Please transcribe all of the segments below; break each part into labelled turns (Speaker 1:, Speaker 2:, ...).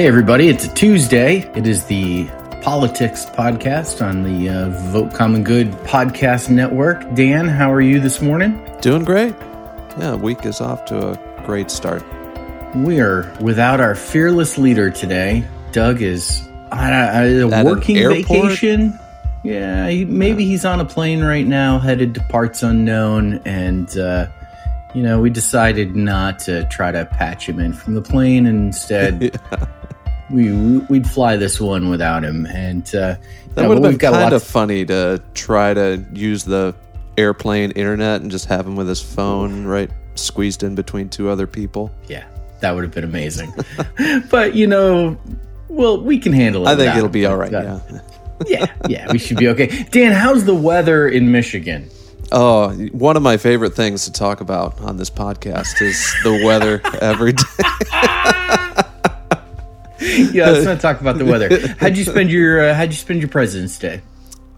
Speaker 1: Hey, everybody, it's a Tuesday. It is the politics podcast on the uh, Vote Common Good podcast network. Dan, how are you this morning?
Speaker 2: Doing great. Yeah, week is off to a great start.
Speaker 1: We are without our fearless leader today. Doug is on a, a working vacation. Yeah, he, maybe he's on a plane right now, headed to parts unknown, and uh, you know we decided not to try to patch him in from the plane, instead we we'd fly this one without him. And uh,
Speaker 2: That
Speaker 1: yeah,
Speaker 2: would have been kind of funny to try to use the airplane internet and just have him with his phone right squeezed in between two other people.
Speaker 1: Yeah, that would have been amazing. but you know, well, we can handle it.
Speaker 2: I think it'll be all right.
Speaker 1: Uh,
Speaker 2: Yeah.
Speaker 1: yeah, yeah, we should be okay. Dan, how's the weather in Michigan?
Speaker 2: Oh, one of my favorite things to talk about on this podcast is the weather every day.
Speaker 1: Yeah, let's not talk about the weather. How'd you spend your uh, How'd you spend your President's Day?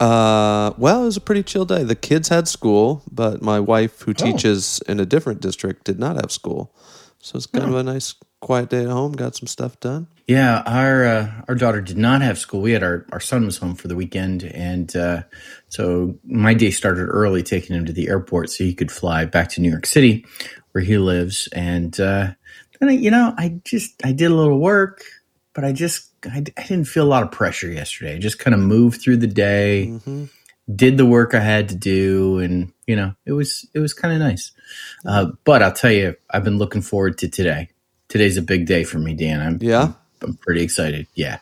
Speaker 2: Uh, well, it was a pretty chill day. The kids had school, but my wife,
Speaker 1: Oh.
Speaker 2: who teaches in a different district, did not have school. So it's kind of a nice, quiet day at home. Got some stuff done.
Speaker 1: Yeah, our uh, our daughter did not have school. We had our our son was home for the weekend, and uh, so my day started early, taking him to the airport so he could fly back to New York City, where he lives. And uh, then, I, you know, I just I did a little work, but I just I, I didn't feel a lot of pressure yesterday. I just kind of moved through the day,
Speaker 2: Mm-hmm.
Speaker 1: did the work I had to do, and you know, it was it was kind of nice. Uh, but I'll tell you, I've been looking forward to today. Today's a big day for me, Dan. I'm
Speaker 2: Yeah.
Speaker 1: I'm pretty excited. Yeah.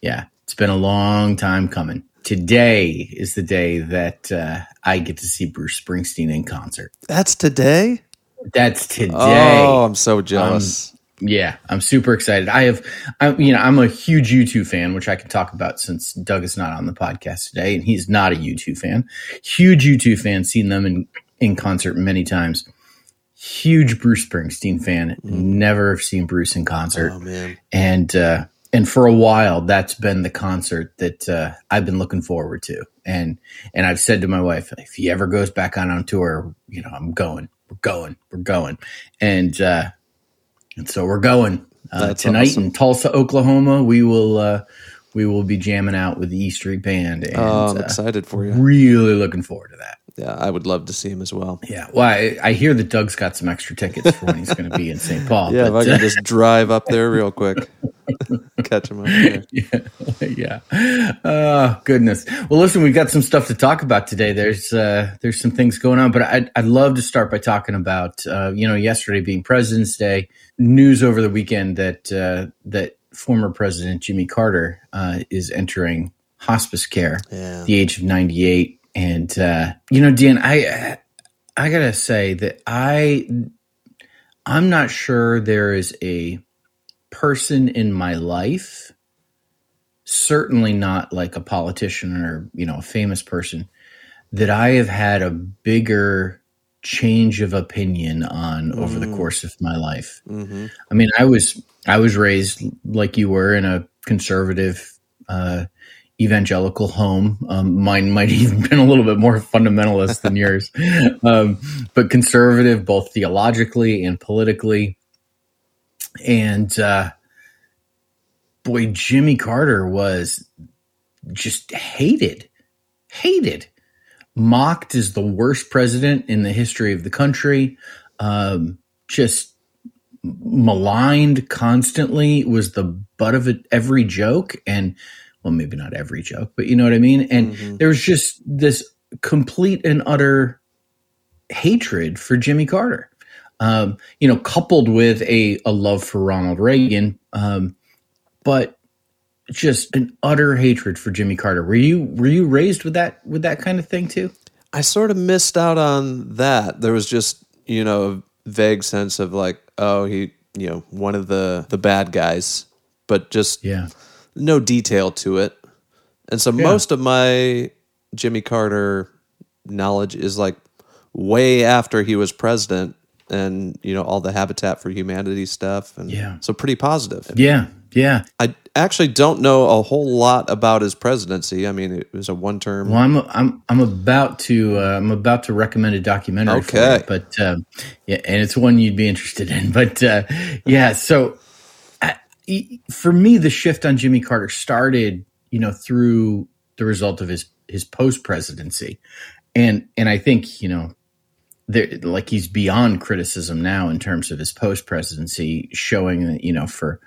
Speaker 1: Yeah. It's been a long time coming. Today is the day that uh, I get to see Bruce Springsteen in concert.
Speaker 2: That's today.
Speaker 1: That's today.
Speaker 2: Oh, I'm so jealous.
Speaker 1: Yeah, I'm super excited. I have, I, you know, I'm a huge U2 fan, which I can talk about since Doug is not on the podcast today, and he's not a U2 fan. Huge U2 fan, seen them in in concert many times. Huge Bruce Springsteen fan. Never have seen Bruce in concert
Speaker 2: oh man.
Speaker 1: and uh, and for a while that's been the concert that uh, I've been looking forward to and and I've said to my wife if he ever goes back on on tour you know I'm going we're going we're going and uh, and so we're going uh, tonight
Speaker 2: awesome.
Speaker 1: in Tulsa Oklahoma we will uh, we will be jamming out with the E Street Band and
Speaker 2: Oh, I'm
Speaker 1: uh,
Speaker 2: excited for you.
Speaker 1: really looking forward to that.
Speaker 2: Yeah, I would love to see him as well.
Speaker 1: Yeah, well, I, I hear that Doug's got some extra tickets for when he's going to be in St. Paul.
Speaker 2: Yeah, if
Speaker 1: but,
Speaker 2: I
Speaker 1: uh,
Speaker 2: can just drive up there real quick, catch him up there.
Speaker 1: yeah. yeah. Oh, goodness. Well, listen, we've got some stuff to talk about today. There's uh, there's some things going on, but I'd, I'd love to start by talking about uh, you know yesterday being President's Day. News over the weekend that uh, that former President Jimmy Carter uh, is entering hospice care
Speaker 2: Yeah.
Speaker 1: at the age of 98, and uh, you know, Dan, I I gotta say that I I'm not sure there is a person in my life certainly not like a politician or you know a famous person that i have had a bigger change of opinion on over the
Speaker 2: Mm.
Speaker 1: course of my life
Speaker 2: hmm
Speaker 1: i mean i was i was raised like you were in a conservative uh evangelical home. Um, mine might even been a little bit more fundamentalist than yours. Um, but conservative both theologically and politically. And uh boy, Jimmy Carter was just hated, hated, mocked as the worst president in the history of the country, um, just maligned constantly, was the butt of it, every joke. And, well, maybe not every joke, but you know what I mean? And
Speaker 2: Mhm.
Speaker 1: there was just this complete and utter hatred for Jimmy Carter. Um, you know, coupled with a, a love for Ronald Reagan, um, but just an utter hatred for Jimmy Carter. Were you were you raised with that with that kind of thing too?
Speaker 2: I sort of missed out on that. There was just, you know, a vague sense of like, oh, he, you know, one of the the bad guys, but just
Speaker 1: Yeah.
Speaker 2: No detail to it. And so most of my Jimmy Carter knowledge is like way after he was president and, you know, all the Habitat for Humanity stuff and
Speaker 1: Yeah.
Speaker 2: so pretty positive.
Speaker 1: Yeah. Yeah.
Speaker 2: I actually don't know a whole lot about his presidency. I mean, it was a one term.
Speaker 1: Well, I'm I'm I'm about to uh, I'm about to recommend a documentary. For
Speaker 2: Okay.
Speaker 1: you, but um, yeah, and it's one you'd be interested in. But uh, yeah, so for me, the shift on Jimmy Carter started, you know, through the result of his his post presidency, and and I think you know, there like he's beyond criticism now in terms of his post presidency, showing that you know for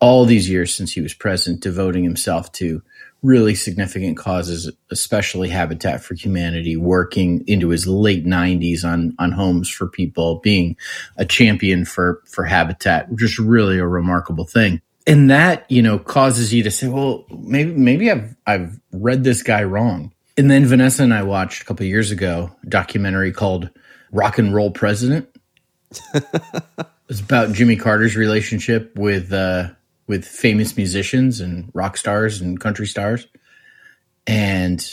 Speaker 1: all these years since he was president, devoting himself to really significant causes, especially Habitat for Humanity, working into his late 90s on on homes for people, being a champion for for Habitat, just really a remarkable thing. And that, you know, causes you to say, well, maybe maybe I've I've read this guy wrong. And then Vanessa and I watched a couple years ago a documentary called Rock and Roll President. it's about Jimmy Carter's relationship with uh, with famous musicians and rock stars and country stars and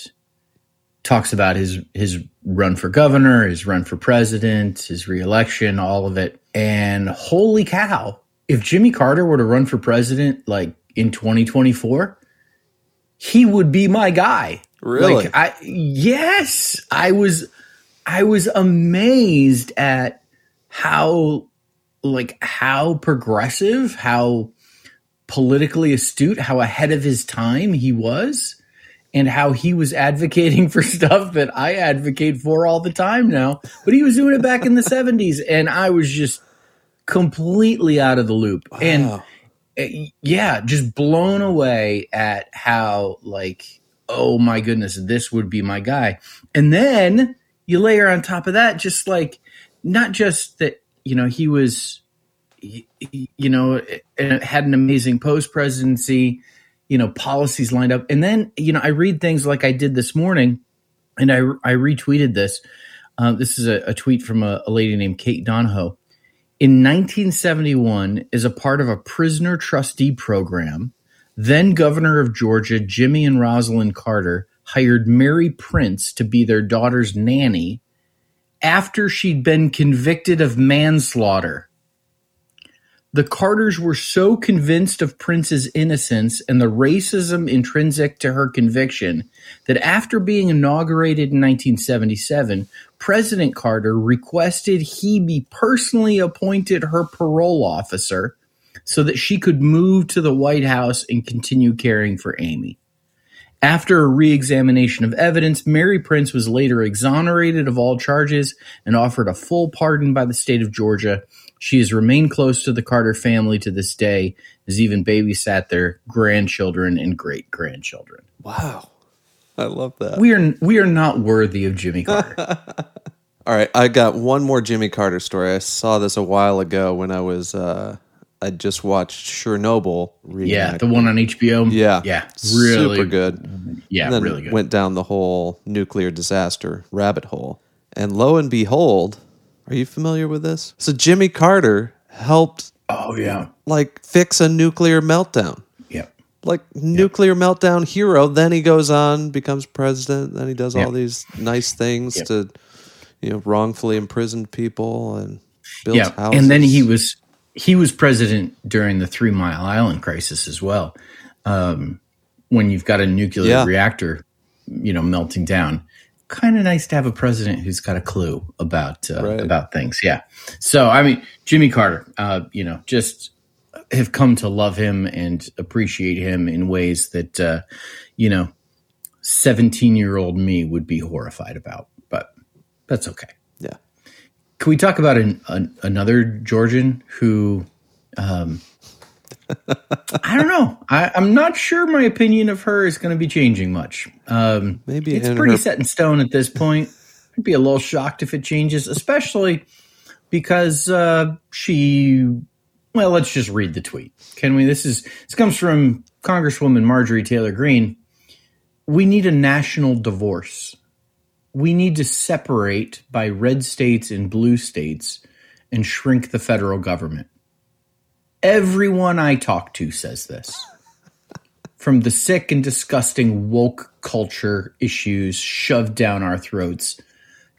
Speaker 1: talks about his his run for governor, his run for president, his reelection, all of it. And holy cow, if Jimmy Carter were to run for president like in 2024, he would be my guy.
Speaker 2: Really?
Speaker 1: Like I yes, I was I was amazed at how like how progressive, how politically astute, how ahead of his time he was, and how he was advocating for stuff that I advocate for all the time now. But he was doing it back in the 70s, and I was just completely out of the loop. Wow. And eh, yeah, just blown away at how, like, oh my goodness, this would be my guy. And then you layer on top of that, just like, not just that, you know, he was you know, it had an amazing post presidency, you know, policies lined up. And then, you know, I read things like I did this morning and I, I retweeted this. Uh, this is a, a tweet from a, a, lady named Kate Donahoe. In 1971, as a part of a prisoner trustee program, then governor of Georgia, Jimmy and Rosalynn Carter, hired Mary Prince to be their daughter's nanny after she'd been convicted of manslaughter. The Carters were so convinced of Prince's innocence and the racism intrinsic to her conviction that after being inaugurated in 1977, President Carter requested he be personally appointed her parole officer so that she could move to the White House and continue caring for Amy. After a re-examination of evidence, Mary Prince was later exonerated of all charges and offered a full pardon by the state of Georgia she has remained close to the Carter family to this day, has even babysat their grandchildren and great grandchildren.
Speaker 2: Wow. I love that.
Speaker 1: We are we are not worthy of Jimmy Carter.
Speaker 2: All right, I got one more Jimmy Carter story. I saw this a while ago when I was uh I just watched Chernobyl.
Speaker 1: Yeah, the one on HBO.
Speaker 2: Yeah,
Speaker 1: yeah,
Speaker 2: really super good.
Speaker 1: Yeah, really good.
Speaker 2: Went down the whole nuclear disaster rabbit hole, and lo and behold, are you familiar with this? So Jimmy Carter helped.
Speaker 1: Oh yeah.
Speaker 2: Like fix a nuclear meltdown.
Speaker 1: Yeah.
Speaker 2: Like nuclear meltdown hero. Then he goes on, becomes president. Then he does all these nice things to, you know, wrongfully imprisoned people and build yeah. houses.
Speaker 1: And then he was he was president during the Three Mile Island crisis as well. Um, when you've got a nuclear reactor, you know, melting down kind of nice to have a president who's got a clue about uh, right. about things. Yeah. So I mean, Jimmy Carter, uh, you know, just have come to love him and appreciate him in ways that uh, you know, seventeen year old me would be horrified about. But that's okay.
Speaker 2: Yeah.
Speaker 1: Can we talk about an, an, another Georgian who? Um, I don't know. I, am not sure my opinion of her is going to be changing much. Um, Maybe it's pretty her... set in stone at this point. I'd be a little shocked if it changes, especially because uh, she. Well, let's just read the tweet, can we? This is this comes from Congresswoman Marjorie Taylor Greene. We need a national divorce. We need to separate by red states and blue states and shrink the federal government. Everyone I talk to says this. From the sick and disgusting woke culture issues shoved down our throats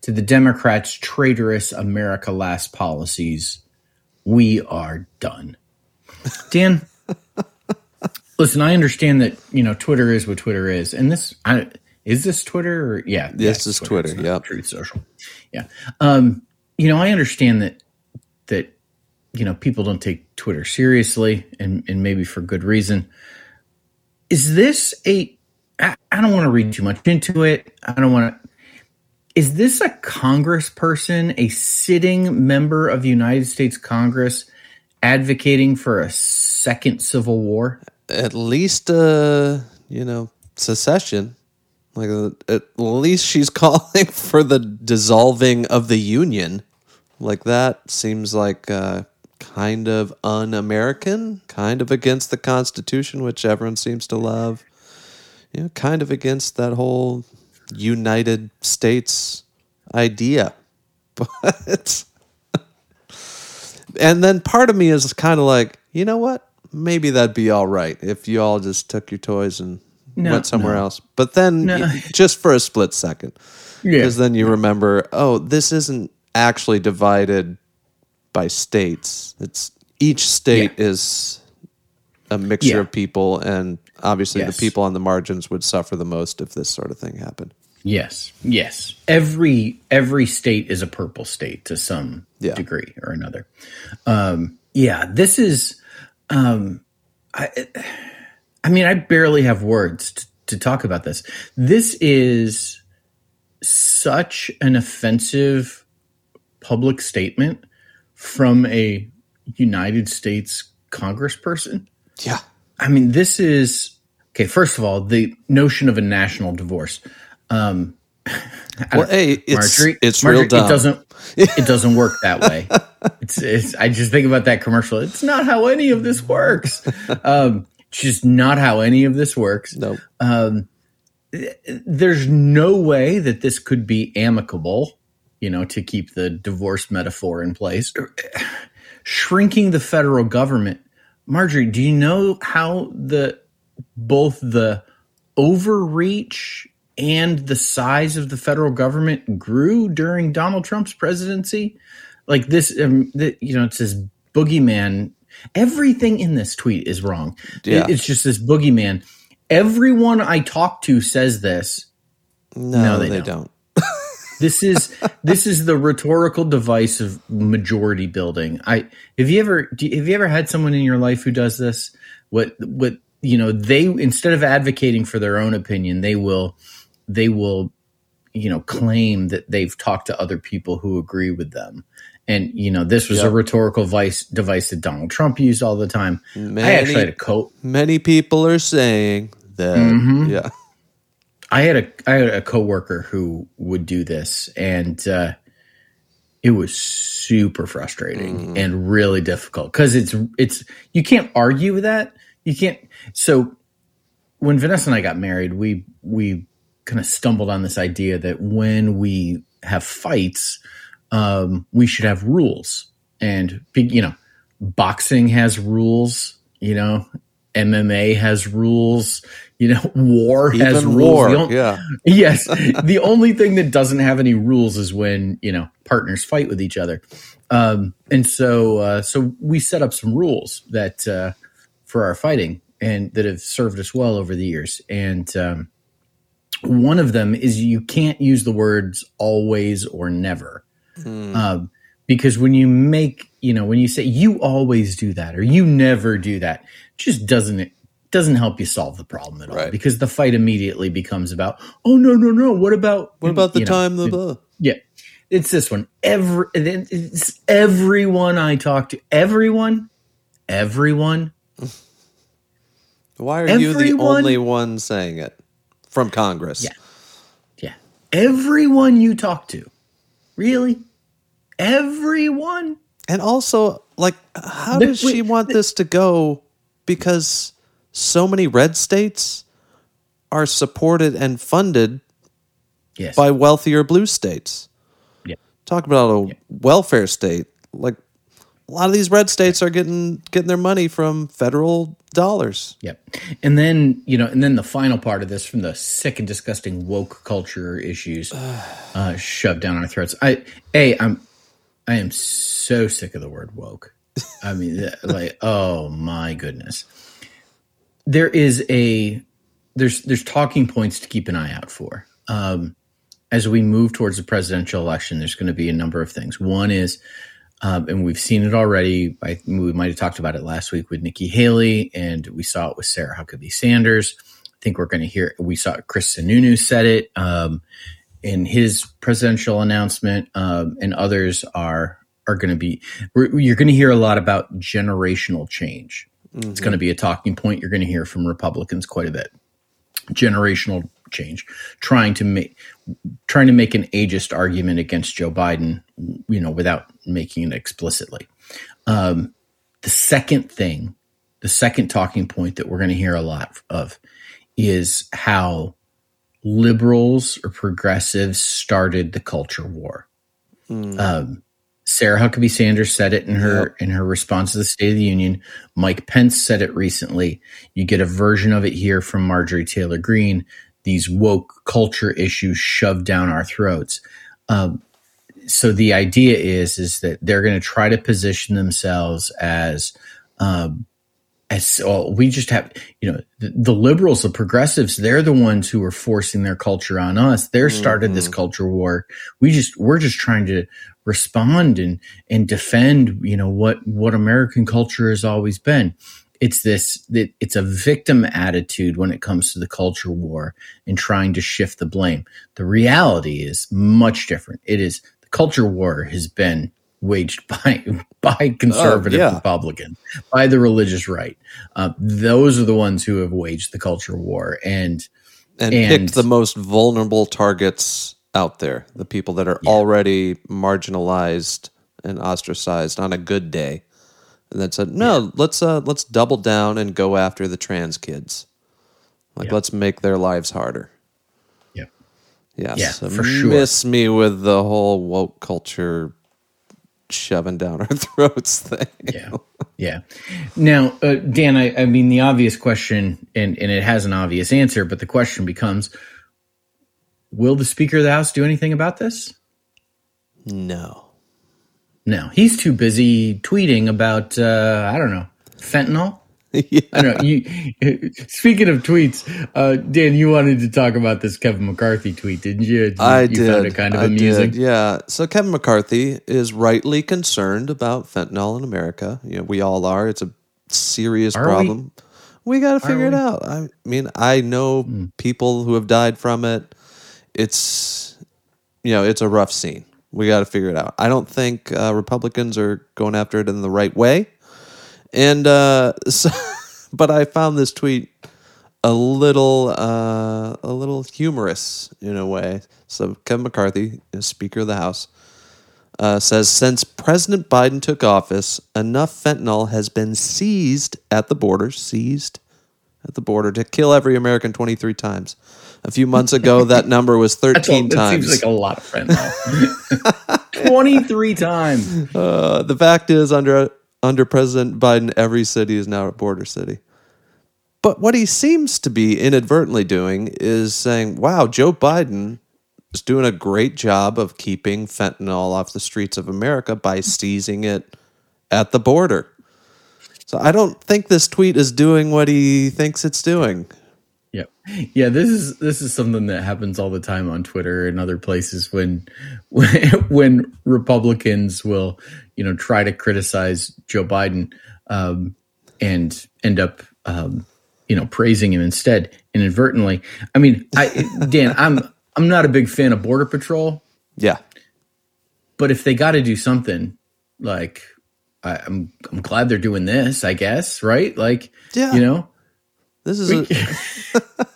Speaker 1: to the Democrats' traitorous America Last policies, we are done. Dan, listen, I understand that, you know, Twitter is what Twitter is. And this, I, is this Twitter? Or, yeah.
Speaker 2: This is Twitter. Twitter yeah.
Speaker 1: Truth Social. Yeah. Um, you know, I understand that, that you know, people don't take Twitter seriously, and and maybe for good reason. Is this a? I, I don't want to read too much into it. I don't want to. Is this a congressperson, a sitting member of the United States Congress, advocating for a second civil war?
Speaker 2: At least, uh, you know, secession. Like, uh, at least she's calling for the dissolving of the union. Like, that seems like uh, kind of un American, kind of against the Constitution, which everyone seems to love. You know, kind of against that whole United States idea. But and then part of me is kind of like, you know what? Maybe that'd be all right if you all just took your toys and
Speaker 1: No,
Speaker 2: went somewhere
Speaker 1: no.
Speaker 2: else. But then
Speaker 1: No.
Speaker 2: just for a split second.
Speaker 1: Yeah.
Speaker 2: Because then you remember, oh, this isn't actually divided by states. It's each state is a mixture
Speaker 1: Yeah.
Speaker 2: of people and obviously
Speaker 1: Yes.
Speaker 2: the people on the margins would suffer the most if this sort of thing happened.
Speaker 1: Yes, yes. Every every state is a purple state to some
Speaker 2: Yeah.
Speaker 1: degree or another. Um, yeah, this is. Um, I, I mean, I barely have words to, to talk about this. This is such an offensive public statement from a United States Congressperson.
Speaker 2: Yeah.
Speaker 1: I mean, this is okay. First of all, the notion of a national divorce. Um,
Speaker 2: Well, hey, it's
Speaker 1: Marjorie,
Speaker 2: it's
Speaker 1: Marjorie,
Speaker 2: real dumb.
Speaker 1: It doesn't. It doesn't work that way. It's, it's. I just think about that commercial. It's not how any of this works. Um, it's just not how any of this works.
Speaker 2: no.
Speaker 1: There's no way that this could be amicable. You know, to keep the divorce metaphor in place. Shrinking the federal government, Marjorie. Do you know how the both the overreach and the size of the federal government grew during Donald Trump's presidency. Like this, um, the, you know, it says boogeyman. Everything in this tweet is wrong. It- it's just this boogeyman. Everyone I talk to says this.
Speaker 2: No,
Speaker 1: No,
Speaker 2: they,
Speaker 1: they
Speaker 2: don't.
Speaker 1: This is this is the rhetorical device of majority building. I have you ever you- have you ever had someone in your life who does this? What what you know they instead of advocating for their own opinion, they will they will you know claim that they've talked to other people who agree with them. And you know this was a rhetorical vice device that Donald Trump used all the time. I
Speaker 2: Many-
Speaker 1: actually had a coat.
Speaker 2: Many people are saying that.
Speaker 1: Mm-hmm.
Speaker 2: Yeah.
Speaker 1: I had a I had a coworker who would do this, and uh, it was super frustrating and really difficult because it's it's you can't argue with that. You can't. So when Vanessa and I got married, we we kind of stumbled on this idea that when we have fights, um, we should have rules, and you know, boxing has rules. You know, MMA has rules. You know, war has
Speaker 2: Even
Speaker 1: rules.
Speaker 2: war.
Speaker 1: The on-
Speaker 2: yeah.
Speaker 1: yes. The only thing that doesn't have any rules is when, you know, partners fight with each other. Um, and so, uh, so we set up some rules that, uh, for our fighting and that have served us well over the years. And, um, one of them is you can't use the words always or never. Um, because when you make, you know, when you say you always do that or you never do that, just doesn't doesn't help you solve the problem at all.
Speaker 2: Right.
Speaker 1: Because the fight immediately becomes about, oh no no no, what about
Speaker 2: What about the
Speaker 1: you know,
Speaker 2: time? The blah.
Speaker 1: yeah, it's this one. Every it's everyone I talk to, everyone, everyone.
Speaker 2: Why are you the only one saying it from Congress?
Speaker 1: Yeah. Yeah, everyone you talk to, really, everyone.
Speaker 2: And also, like, how does she want this to go? Because so many red states are supported and funded
Speaker 1: Yes,
Speaker 2: by wealthier blue states.
Speaker 1: Yeah.
Speaker 2: Talk about a welfare state. Like a lot of these red states are getting getting their money from federal dollars.
Speaker 1: Yep. And then, you know, and then the final part of this from the sick and disgusting woke culture issues uh, shoved down our throats. I, A, I'm, I am so sick of the word woke. I mean, like, oh my goodness. There is a, there's, there's talking points to keep an eye out for. Um, as we move towards the presidential election, there's going to be a number of things. One is, Um, and we've seen it already. I, we might have talked about it last week with Nikki Haley, and we saw it with Sarah Huckabee Sanders. I think we're going to hear. We saw Chris Sununu said it um, in his presidential announcement, um, and others are are going to be. You're going to hear a lot about generational change. Mm-hmm. It's going to be a talking point. You're going to hear from Republicans quite a bit. Generational change, trying to make trying to make an ageist argument against Joe Biden, you know, without making it explicitly. Um, the second thing, the second talking point that we're going to hear a lot of is how liberals or progressives started the culture war. Mm. Um, Sarah Huckabee Sanders said it in her yep. in her response to the State of the Union. Mike Pence said it recently. You get a version of it here from Marjorie Taylor Greene these woke culture issues shoved down our throats. Um, so the idea is is that they're going to try to position themselves as um, as well, we just have you know the, the, liberals, the progressives, they're the ones who are forcing their culture on us. They're started mm-hmm. this culture war. We just we're just trying to respond and and defend you know what what American culture has always been it's this it's a victim attitude when it comes to the culture war and trying to shift the blame the reality is much different it is the culture war has been waged by by conservative oh, yeah. republican by the religious right uh, those are the ones who have waged the culture war and
Speaker 2: and, and picked the most vulnerable targets out there the people that are yeah. already marginalized and ostracized on a good day and then said, "No, yeah. let's uh, let's double down and go after the trans kids. Like, let's make their lives harder."
Speaker 1: Yeah,
Speaker 2: yes, yeah, so for sure. Miss me with the whole woke culture shoving down our throats thing.
Speaker 1: Yeah, yeah. Now, uh, Dan, I, I mean, the obvious question, and and it has an obvious answer, but the question becomes: Will the Speaker of the House do anything about this?
Speaker 2: No.
Speaker 1: No, he's too busy tweeting about uh, I don't know fentanyl. Yeah. I know. You, speaking of tweets, uh, Dan, you wanted to talk about this Kevin McCarthy tweet, didn't you? you
Speaker 2: I you did. Found it kind of I amusing. Did. Yeah. So Kevin McCarthy is rightly concerned about fentanyl in America. You know, we all are. It's a serious are problem. We, we got to figure it out. I mean, I know mm. people who have died from it. It's you know, it's a rough scene. We got to figure it out. I don't think uh, Republicans are going after it in the right way. And uh, so, but I found this tweet a little uh, a little humorous in a way. So Kevin McCarthy, Speaker of the House, uh, says since President Biden took office, enough fentanyl has been seized at the border, seized at the border to kill every American 23 times. A few months ago, that number was 13 times. That
Speaker 1: seems like a lot of fentanyl. 23 times.
Speaker 2: Uh, the fact is, under under President Biden, every city is now a border city. But what he seems to be inadvertently doing is saying, wow, Joe Biden is doing a great job of keeping fentanyl off the streets of America by seizing it at the border. So I don't think this tweet is doing what he thinks it's doing.
Speaker 1: Yeah. Yeah, this is this is something that happens all the time on Twitter and other places when when, when Republicans will, you know, try to criticize Joe Biden um, and end up um, you know, praising him instead inadvertently. I mean, I Dan, I'm I'm not a big fan of border patrol.
Speaker 2: Yeah.
Speaker 1: But if they got to do something like I, am I'm, I'm glad they're doing this, I guess, right? Like, yeah. you know,
Speaker 2: this is. A,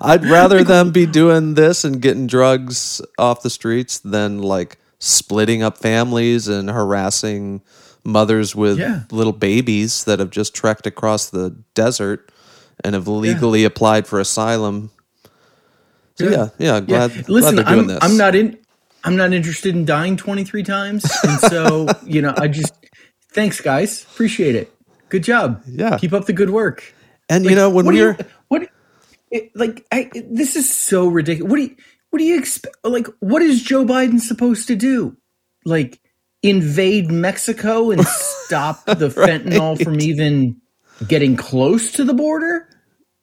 Speaker 2: I'd rather them be doing this and getting drugs off the streets than like splitting up families and harassing mothers with yeah. little babies that have just trekked across the desert and have legally yeah. applied for asylum. So yeah, yeah, glad, yeah. Listen, glad
Speaker 1: I'm,
Speaker 2: this.
Speaker 1: I'm not in. I'm not interested in dying 23 times, and so you know, I just thanks, guys, appreciate it. Good job.
Speaker 2: Yeah,
Speaker 1: keep up the good work.
Speaker 2: And like, you know when
Speaker 1: what
Speaker 2: we're
Speaker 1: you, what it, like I, this is so ridiculous. What do you what do you expect? Like what is Joe Biden supposed to do? Like invade Mexico and stop the right. fentanyl from even getting close to the border?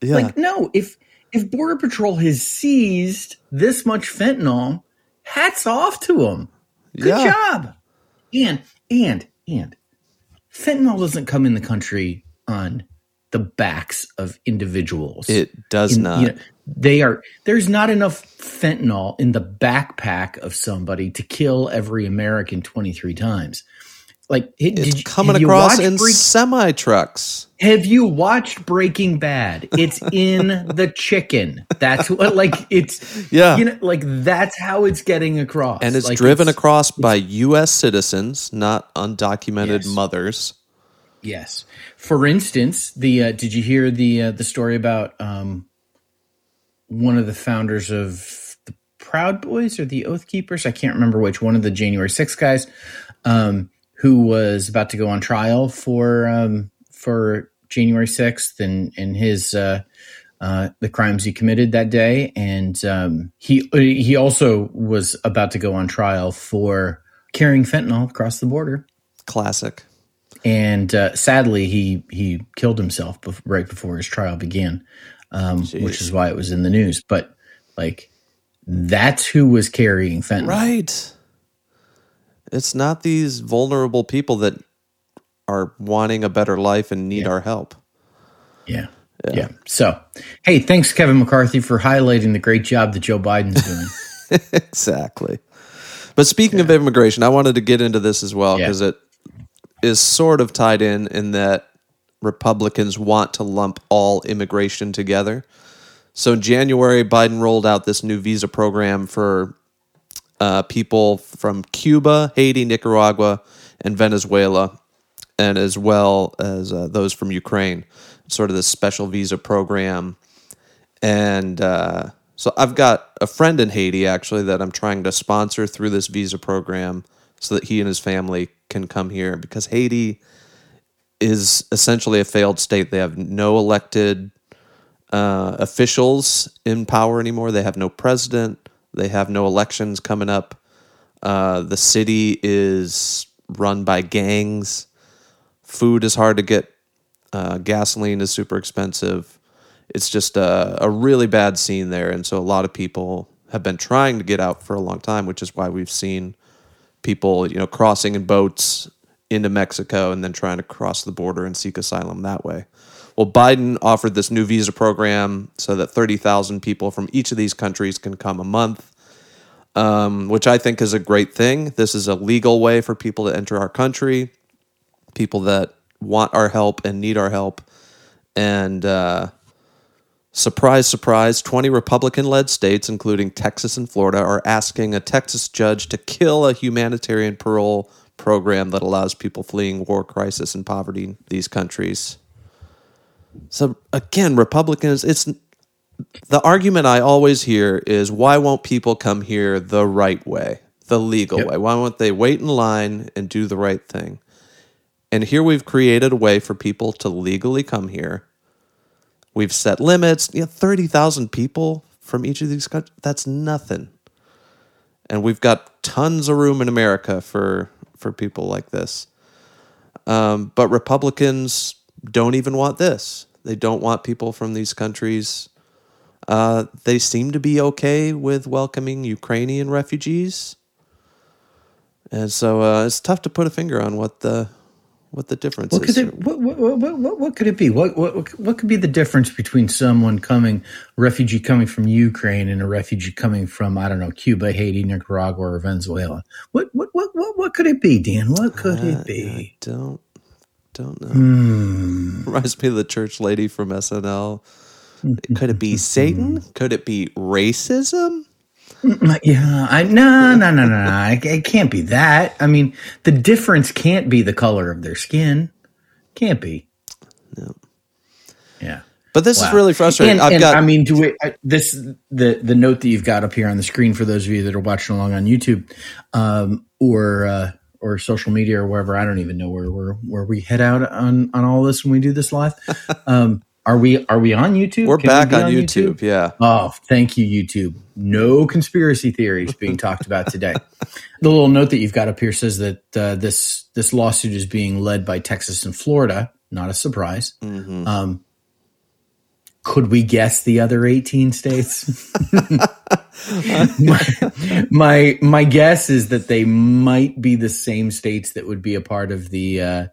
Speaker 1: Yeah. Like no, if if Border Patrol has seized this much fentanyl, hats off to them. Good yeah. job. and and and fentanyl doesn't come in the country on the backs of individuals.
Speaker 2: It does
Speaker 1: In-
Speaker 2: not.
Speaker 1: you know, they are there's not enough fentanyl in the backpack of somebody to kill every American 23 times. Like it,
Speaker 2: it's
Speaker 1: did
Speaker 2: coming across in semi trucks.
Speaker 1: have you watched Breaking Bad? It's in the chicken. That's what like it's
Speaker 2: Yeah.
Speaker 1: you know like that's how it's getting across.
Speaker 2: and it's
Speaker 1: Like,
Speaker 2: driven across by U.S. citizens, not undocumented
Speaker 1: Yes.
Speaker 2: mothers.
Speaker 1: Yes. For instance, the uh, did you hear the uh, the story about um, one of the founders of the Proud Boys or the Oath Keepers? I can't remember which one of the January 6 guys um, who was about to go on trial for um, for January 6th and and his uh, uh, the crimes he committed that day, and um, he he also was about to go on trial for carrying fentanyl across the border
Speaker 2: Classic.
Speaker 1: and uh, sadly he he killed himself bef- right before his trial began um, which is why it was in the news but like that's who was carrying fentanyl
Speaker 2: Right. It's not these vulnerable people that are wanting a better life and need our help.
Speaker 1: yeah. yeah so hey thanks kevin mccarthy for highlighting the great job that joe biden's doing
Speaker 2: exactly. But speaking of immigration, I wanted to get into this as well
Speaker 1: Yeah.
Speaker 2: because it is sort of tied in in that Republicans want to lump all immigration together. So in January, Biden rolled out this new visa program for uh, people from Cuba, Haiti, Nicaragua, and Venezuela, and as well as uh, those from Ukraine. Sort of this special visa program and uh, so I've got a friend in Haiti actually that I'm trying to sponsor through this visa program so that he and his family can come here because Haiti is essentially a failed state. They have no elected uh, officials in power anymore. They have no president. They have no elections coming up. Uh, the city is run by gangs. Food is hard to get. Uh, gasoline is super expensive it's just a, a really bad scene there. And so a lot of people have been trying to get out for a long time, which is why we've seen people, you know, crossing in boats into Mexico and then trying to cross the border and seek asylum that way. Well, Biden offered this new visa program so that 30,000 people from each of these countries can come a month, um, which I think is a great thing. This is a legal way for people to enter our country, people that want our help and need our help. And, uh, Surprise, surprise, 20 Republican led states, including Texas and Florida, are asking a Texas judge to kill a humanitarian parole program that allows people fleeing war, crisis, and poverty in these countries. So, again, Republicans, it's the argument I always hear is why won't people come here the right way, the legal
Speaker 1: Yep.
Speaker 2: way? Why won't they wait in line and do the right thing? And here we've created a way for people to legally come here. We've set limits. You know, 30,000 people from each of these countries, that's nothing. And we've got tons of room in America for, for people like this. Um, but Republicans don't even want this. They don't want people from these countries. Uh, they seem to be okay with welcoming Ukrainian refugees. And so uh, it's tough to put a finger on what the what the difference
Speaker 1: what
Speaker 2: is.
Speaker 1: could it what, what, what, what, could it be what, what what could be the difference between someone coming refugee coming from ukraine and a refugee coming from i don't know cuba haiti nicaragua or venezuela what what what what, what could it be dan what could
Speaker 2: Uh,
Speaker 1: it be I
Speaker 2: don't don't know.
Speaker 1: Hmm.
Speaker 2: Reminds me of the church lady from SNL. Could it be Satan? Could it be racism?
Speaker 1: Yeah, I no no no no no. It, it can't be that. I mean, the difference can't be the color of their skin. Can't be. Yeah.
Speaker 2: But this is really frustrating.
Speaker 1: And,
Speaker 2: I've
Speaker 1: and,
Speaker 2: got
Speaker 1: I mean, do we, I, this the the note that you've got up here on the screen for those of you that are watching along on YouTube, um, or uh, or social media or wherever. I don't even know where where where we head out on on all this when we do this live. Um, are we are we on YouTube?
Speaker 2: we're
Speaker 1: Can we
Speaker 2: back
Speaker 1: be
Speaker 2: on, YouTube. Yeah.
Speaker 1: Oh, thank you, YouTube. No conspiracy theories being talked about today. The little note that you've got up here says that uh, this this lawsuit is being led by Texas and Florida. Not a surprise.
Speaker 2: Mm-hmm.
Speaker 1: Um, could we guess the other 18 states? my, my, my guess is that they might be the same states that would be a part of the uh,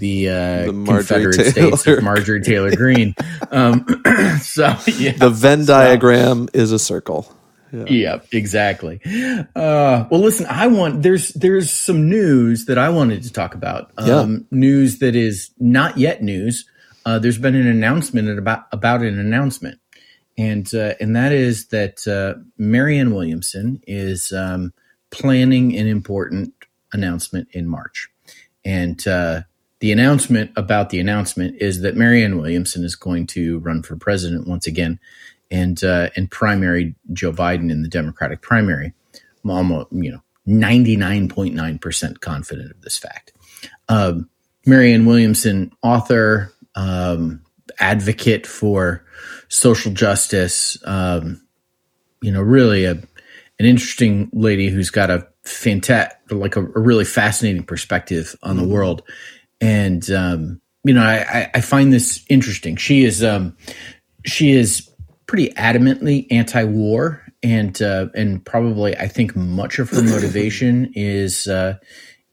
Speaker 1: the, uh,
Speaker 2: The
Speaker 1: Confederate
Speaker 2: Taylor
Speaker 1: States of Marjorie Taylor Greene. Um, so yeah,
Speaker 2: The Venn diagram is a circle.
Speaker 1: yeah, exactly. Uh, well, listen, I want there's there's some news that I wanted to talk about. Um, News that is not yet news. Uh, there's been an announcement about about an announcement, and uh, and that is that uh, Marianne Williamson is um, planning an important announcement in March, and uh, the announcement about the announcement is that Marianne Williamson is going to run for president once again and uh, and primary Joe Biden in the Democratic primary. I'm almost, you know, 99.9% confident of this fact. Um, Marianne Williamson, author, um, advocate for social justice, um, you know, really a, an interesting lady who's got a fantastic, like a, a really fascinating perspective on the world. And, um, you know, I, I- find this interesting. She is, um, she is pretty adamantly anti-war, and uh, and probably I think much of her motivation is uh,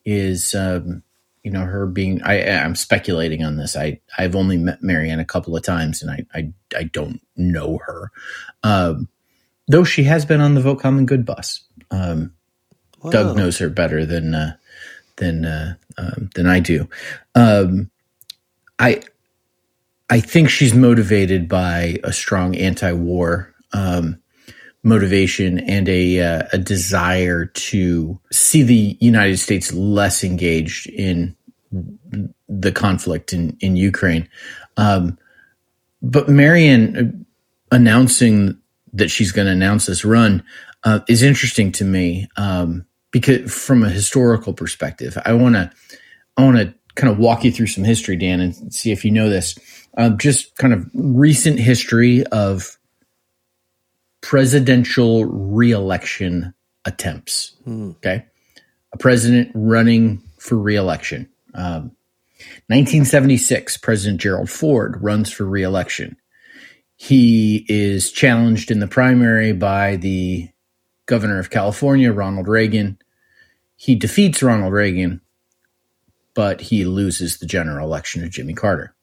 Speaker 1: is um, you know her being. I, I'm speculating on this. I I've only met Marianne a couple of times, and I I, I don't know her, um, though she has been on the Vote Common Good bus. Um, Doug knows her better than uh, than uh, um, than I do. Um, I I think she's motivated by a strong anti-war um, motivation and a uh, a desire to see the United States less engaged in the conflict in in Ukraine. Um, but Marianne announcing that she's going to announce this run uh, is interesting to me um, because from a historical perspective, I want to I want to kind of walk you through some history, Dan, and see if you know this. Um, just kind of recent history of presidential reelection attempts. Okay, a president running for reelection. Um, 1976, President Gerald Ford runs for reelection. He is challenged in the primary by the governor of California, Ronald Reagan. He defeats Ronald Reagan, but he loses the general election to Jimmy Carter.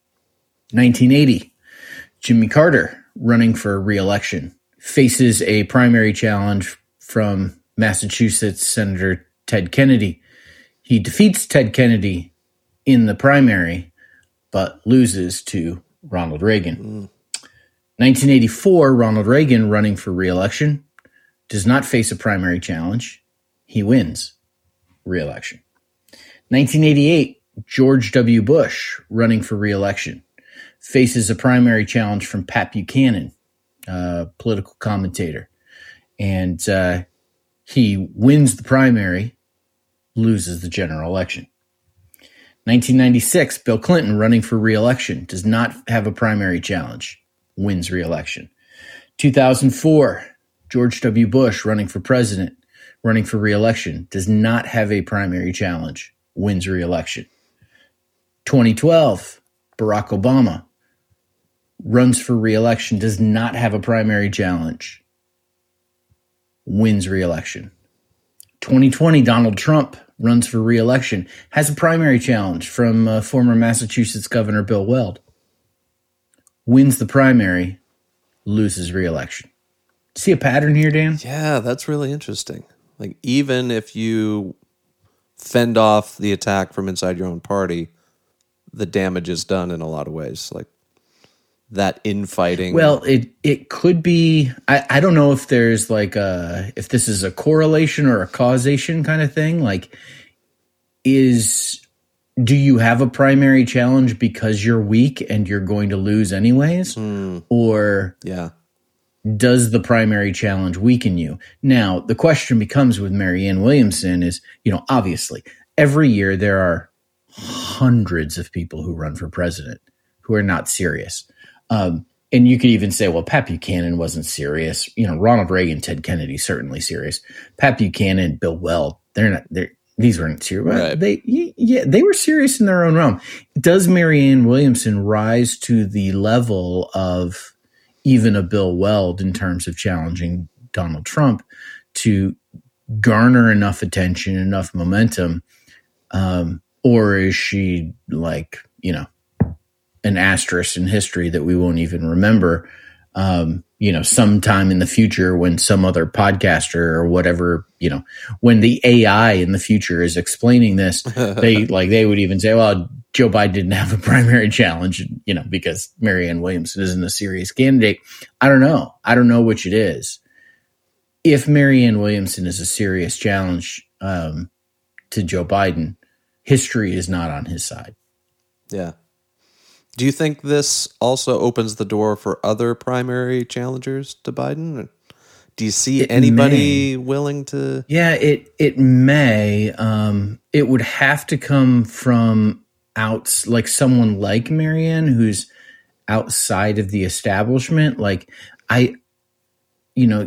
Speaker 1: 1980, Jimmy Carter, running for reelection, faces a primary challenge from Massachusetts Senator Ted Kennedy. He defeats Ted Kennedy in the primary, but loses to Ronald Reagan. Mm. 1984, Ronald Reagan running for reelection does not face a primary challenge. He wins reelection. 1988, George W. Bush running for reelection faces a primary challenge from Pat Buchanan, a political commentator, and uh, he wins the primary, loses the general election. 1996, Bill Clinton running for reelection does not have a primary challenge, wins reelection. 2004, George W. Bush running for president, running for reelection, does not have a primary challenge, wins reelection. 2012, Barack Obama runs for reelection, does not have a primary challenge, wins reelection. 2020, Donald Trump runs for reelection, has a primary challenge from uh, former Massachusetts Governor Bill Weld, wins the primary, loses reelection. See a pattern here, Dan?
Speaker 2: Yeah, that's really interesting. Like even if you fend off the attack from inside your own party, the damage is done in a lot of ways. Like that infighting.
Speaker 1: Well, it it could be. I, I don't know if there's like a if this is a correlation or a causation kind of thing. Like, is do you have a primary challenge because you're weak and you're going to lose anyways, hmm. or
Speaker 2: yeah.
Speaker 1: Does the primary challenge weaken you? Now, the question becomes with Marianne Williamson is, you know, obviously every year there are hundreds of people who run for president who are not serious. Um, and you could even say, well, Pat Buchanan wasn't serious. You know, Ronald Reagan, Ted Kennedy, certainly serious. Pat Buchanan, Bill Weld, they're not, they're, these weren't serious.
Speaker 2: Right.
Speaker 1: They, yeah, they were serious in their own realm. Does Marianne Williamson rise to the level of even a Bill Weld in terms of challenging Donald Trump to garner enough attention, enough momentum? Um, or is she like, you know, an asterisk in history that we won't even remember? Um, you know, sometime in the future when some other podcaster or whatever, you know, when the AI in the future is explaining this, they like they would even say, well, Joe Biden didn't have a primary challenge, you know, because Marianne Williamson isn't a serious candidate. I don't know. I don't know which it is. If Marianne Williamson is a serious challenge um, to Joe Biden, history is not on his side.
Speaker 2: Yeah. Do you think this also opens the door for other primary challengers to Biden? Do you see it anybody may. willing to?
Speaker 1: Yeah, it it may. Um, it would have to come from out, like someone like Marianne, who's outside of the establishment. Like I, you know,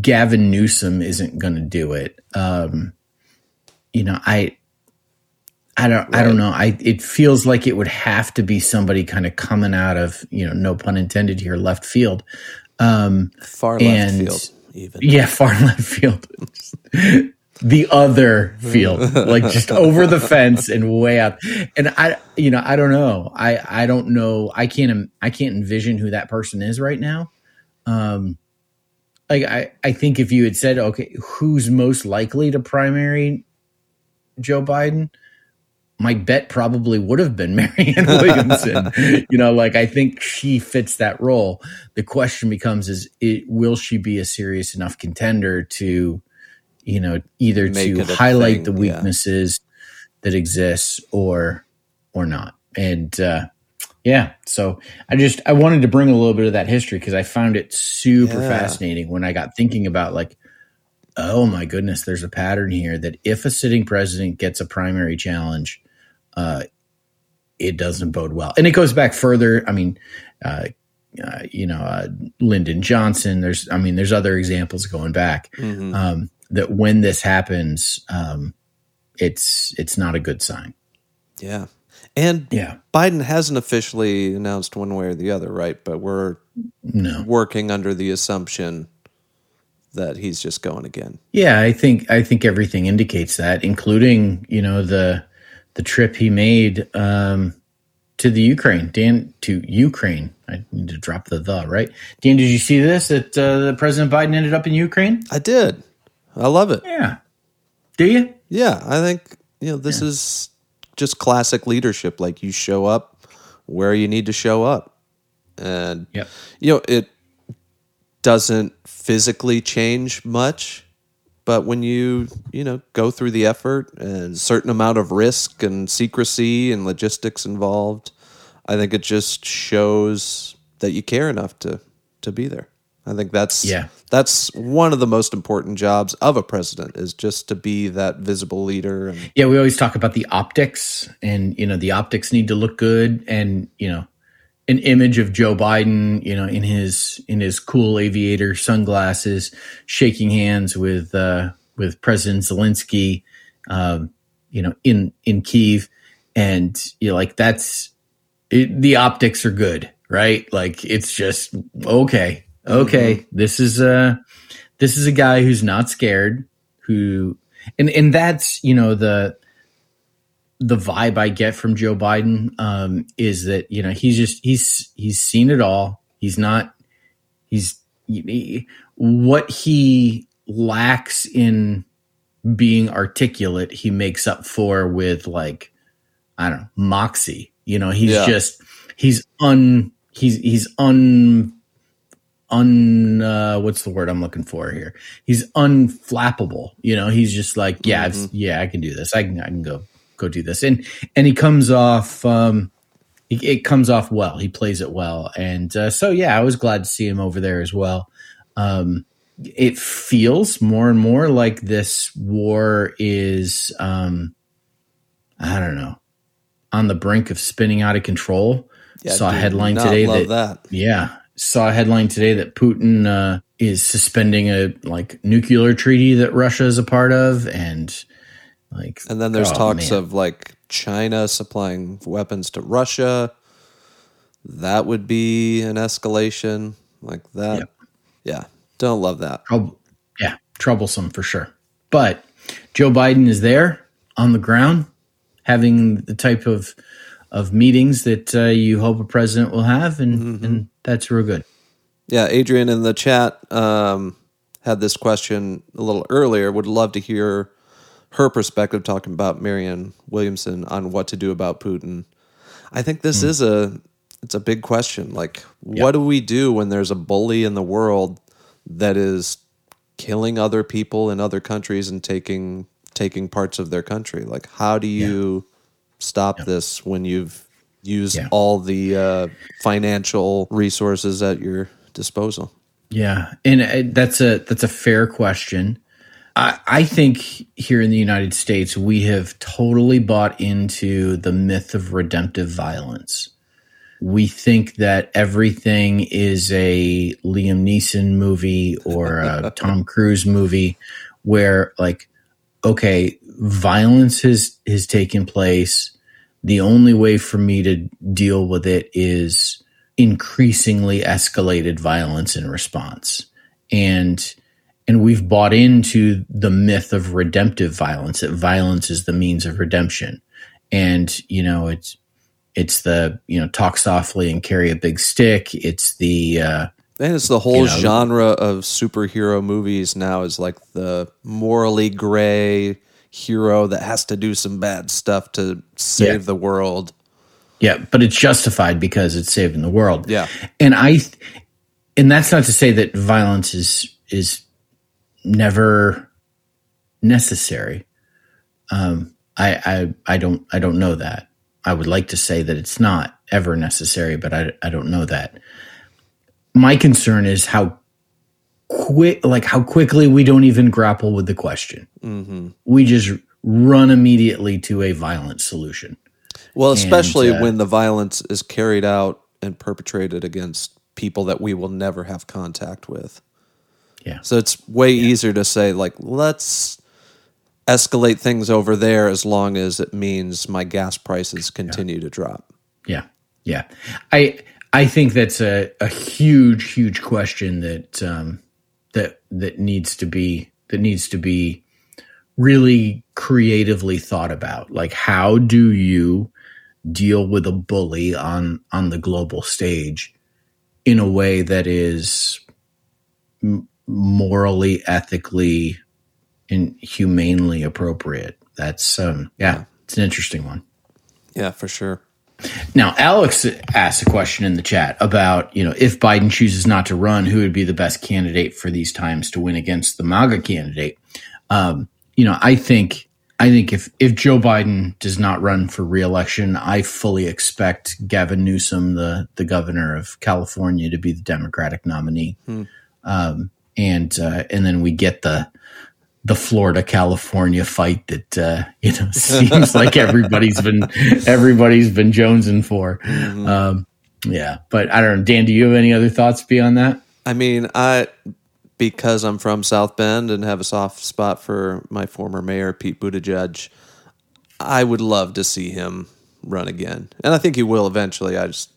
Speaker 1: Gavin Newsom isn't going to do it. Um, you know, I I don't. Right. I don't know. I. It feels like it would have to be somebody kind of coming out of you know, no pun intended here, left field. Um,
Speaker 2: far left field, even.
Speaker 1: Yeah, far left field. the other field, like just over the fence and way out. And I, you know, I don't know. I. I don't know. I can't. I can't envision who that person is right now. Um, like I. I think if you had said, okay, who's most likely to primary Joe Biden my bet probably would have been Marianne Williamson. you know, like I think she fits that role. The question becomes: Is it will she be a serious enough contender to, you know, either Make to highlight thing, the weaknesses yeah. that exist or or not? And uh, yeah, so I just I wanted to bring a little bit of that history because I found it super yeah. fascinating when I got thinking about like. Oh my goodness, there's a pattern here that if a sitting president gets a primary challenge, uh, it doesn't bode well. And it goes back further. I mean, uh, uh, you know, uh, Lyndon Johnson. There's, I mean, there's other examples going back mm-hmm. um, that when this happens, um, it's it's not a good sign.
Speaker 2: Yeah, and yeah, Biden hasn't officially announced one way or the other, right? But we're no. working under the assumption that he's just going again.
Speaker 1: Yeah, I think I think everything indicates that, including you know the the trip he made um, to the Ukraine, Dan, to Ukraine. I need to drop the the right. Dan, did you see this? That uh, President Biden ended up in Ukraine.
Speaker 2: I did. I love it.
Speaker 1: Yeah. Do you?
Speaker 2: Yeah, I think you know this yeah. is just classic leadership. Like you show up where you need to show up, and
Speaker 1: yep.
Speaker 2: you know it doesn't physically change much but when you you know go through the effort and certain amount of risk and secrecy and logistics involved i think it just shows that you care enough to to be there. I think that's
Speaker 1: yeah.
Speaker 2: that's one of the most important jobs of a president is just to be that visible leader and-
Speaker 1: yeah we always talk about the optics and you know the optics need to look good and you know an image of Joe Biden, you know, in his in his cool aviator sunglasses, shaking hands with uh, with President Zelensky, um, you know, in in Kiev, and you know, like that's it, the optics are good, right? Like it's just okay, okay. Mm-hmm. This is a this is a guy who's not scared, who and and that's you know the the vibe I get from Joe Biden um, is that you know he's just he's he's seen it all. He's not he's he, what he lacks in being articulate. He makes up for with like I don't know moxie. You know he's yeah. just he's un he's he's un un uh, what's the word I'm looking for here? He's unflappable. You know, he's just like, yeah, mm-hmm. yeah, I can do this. I can I can go go do this. And and he comes off um it, it comes off well. He plays it well. And uh, so yeah, I was glad to see him over there as well. Um it feels more and more like this war is um I don't know, on the brink of spinning out of control. Yeah, saw a headline today that, that, yeah, saw a headline today that Putin uh, is suspending a like nuclear treaty that Russia is a part of, and like,
Speaker 2: and then there's oh, talks man. of like China supplying weapons to Russia. That would be an escalation. Like that.
Speaker 1: Yep.
Speaker 2: Yeah. Don't love that.
Speaker 1: Troub- yeah, troublesome for sure. But Joe Biden is there on the ground, having the type of of meetings that uh, you hope a president will have, and and that's real good.
Speaker 2: Yeah, Adrian in the chat um, had this question a little earlier. Would love to hear her perspective talking about Marianne Williamson on what to do about Putin. I think this is a it's a big question. Like, what do we do when there's a bully in the world that is killing other people in other countries and taking taking parts of their country? Like, how do you stop this when you've used
Speaker 1: Yeah.
Speaker 2: all the uh, financial resources at your disposal?
Speaker 1: Yeah, and uh, that's a that's a fair question. I, I think here in the United States we have totally bought into the myth of redemptive violence. We think that everything is a Liam Neeson movie or a Tom Cruise movie, where like, okay, violence has has taken place. The only way for me to deal with it is increasingly escalated violence in response. And and we've bought into the myth of redemptive violence that violence is the means of redemption. And you know, it's it's the, you know, talk softly and carry a big stick. It's the uh
Speaker 2: And it's the whole
Speaker 1: You know-
Speaker 2: genre of superhero movies now is like the morally gray hero that has to do some bad stuff to save
Speaker 1: Yeah.
Speaker 2: the world.
Speaker 1: Yeah, but it's justified because it's saving the world.
Speaker 2: Yeah.
Speaker 1: and I, and that's not to say that violence is is never necessary. Um, I, I I don't I don't know that. I would like to say that it's not ever necessary, but I I don't know that. My concern is how quick, like how quickly we don't even grapple with the question.
Speaker 2: hmm
Speaker 1: We just run immediately to a violent solution.
Speaker 2: Well, especially
Speaker 1: uh,
Speaker 2: when the violence is carried out and perpetrated against people that we will never have contact with.
Speaker 1: Yeah.
Speaker 2: So it's way easier to say, like, let's escalate things over there as long as it means my gas prices continue to drop.
Speaker 1: Yeah, yeah. I I think that's a, a huge, huge question that um, that that needs to be that needs to be really creatively thought about. Like, how do you deal with a bully on on the global stage in a way that is m- morally, ethically, and humanely appropriate? That's um, yeah, it's an interesting one.
Speaker 2: Yeah, for sure.
Speaker 1: Now, Alex asked a question in the chat about, you know, if Biden chooses not to run, who would be the best candidate for these times to win against the MAGA candidate? Um, you know, I think, I think if if Joe Biden does not run for reelection, I fully expect Gavin Newsom, the the governor of California, to be the Democratic nominee, um, and uh, and then we get the the Florida California fight that uh, you know seems like everybody's been everybody's been jonesing for. Um, yeah, but I don't know. Dan, do you have any other thoughts beyond that?
Speaker 2: I mean, I because I'm from South Bend and have a soft spot for my former mayor Pete Buttigieg, I would love to see him run again, and I think he will eventually. I just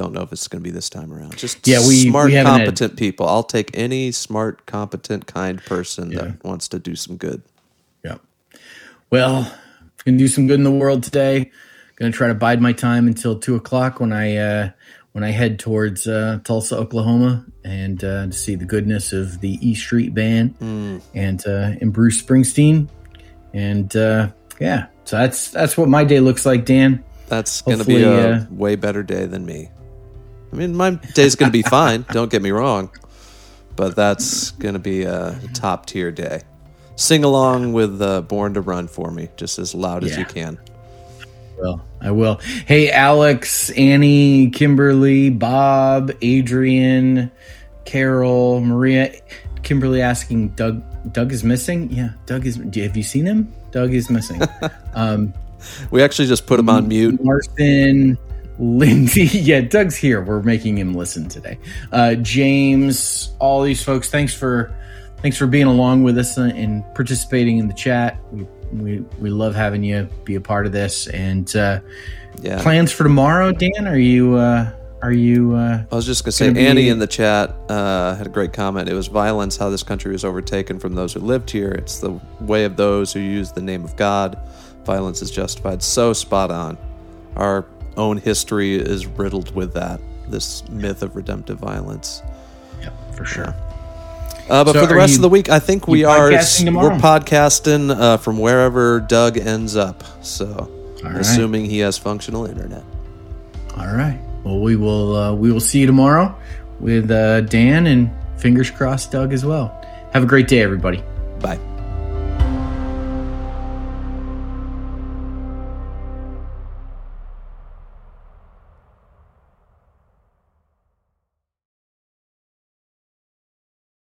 Speaker 2: don't know if it's going to be this time around. Just
Speaker 1: Yeah, we-
Speaker 2: smart,
Speaker 1: we haven't had-
Speaker 2: competent people. I'll take any smart, competent, kind person that wants to do some good.
Speaker 1: Yeah. Well, gonna do some good in the world today. Gonna try to bide my time until two o'clock when I uh, when I head towards uh, Tulsa, Oklahoma, and uh, to see the goodness of the E Street Band and uh, and Bruce Springsteen, and uh, yeah. So that's that's what my day looks like, Dan.
Speaker 2: That's going to be a
Speaker 1: uh,
Speaker 2: way better day than me. I mean, my day's going to be fine. Don't get me wrong, but that's going to be a top tier day. Sing along with uh, "Born to Run" for me, just as loud as you can.
Speaker 1: will. I will. Hey, Alex, Annie, Kimberly, Bob, Adrian, Carol, Maria, Kimberly asking Doug. Doug is missing. Yeah, Doug is. Have you seen him? Doug is missing. um,
Speaker 2: We actually just put him on mute.
Speaker 1: Martin, Lindsay. Yeah, Doug's here. We're making him listen today. Uh, James, all these folks. Thanks for thanks for being along with us and- and participating in the chat. We we we love having you be a part of this and. Uh,
Speaker 2: Yeah,
Speaker 1: plans for tomorrow dan are you uh are you? Uh,
Speaker 2: I was just gonna say,
Speaker 1: be-
Speaker 2: Annie in the chat uh, had a great comment. It was violence how this country was overtaken from those who lived here. It's the way of those who use the name of God. Violence is justified. So spot on. Our own history is riddled with that. This myth of redemptive violence.
Speaker 1: yeah, for sure.
Speaker 2: Uh, but
Speaker 1: So
Speaker 2: for the rest
Speaker 1: you-
Speaker 2: of the week, I think we are
Speaker 1: podcasting tomorrow?
Speaker 2: we're podcasting uh, from wherever Doug ends up. So,
Speaker 1: right.
Speaker 2: assuming he has functional internet.
Speaker 1: All right. Well, we will. Uh, we will see you tomorrow with uh, Dan and fingers crossed, Doug as well. Have a great day, everybody.
Speaker 2: Bye.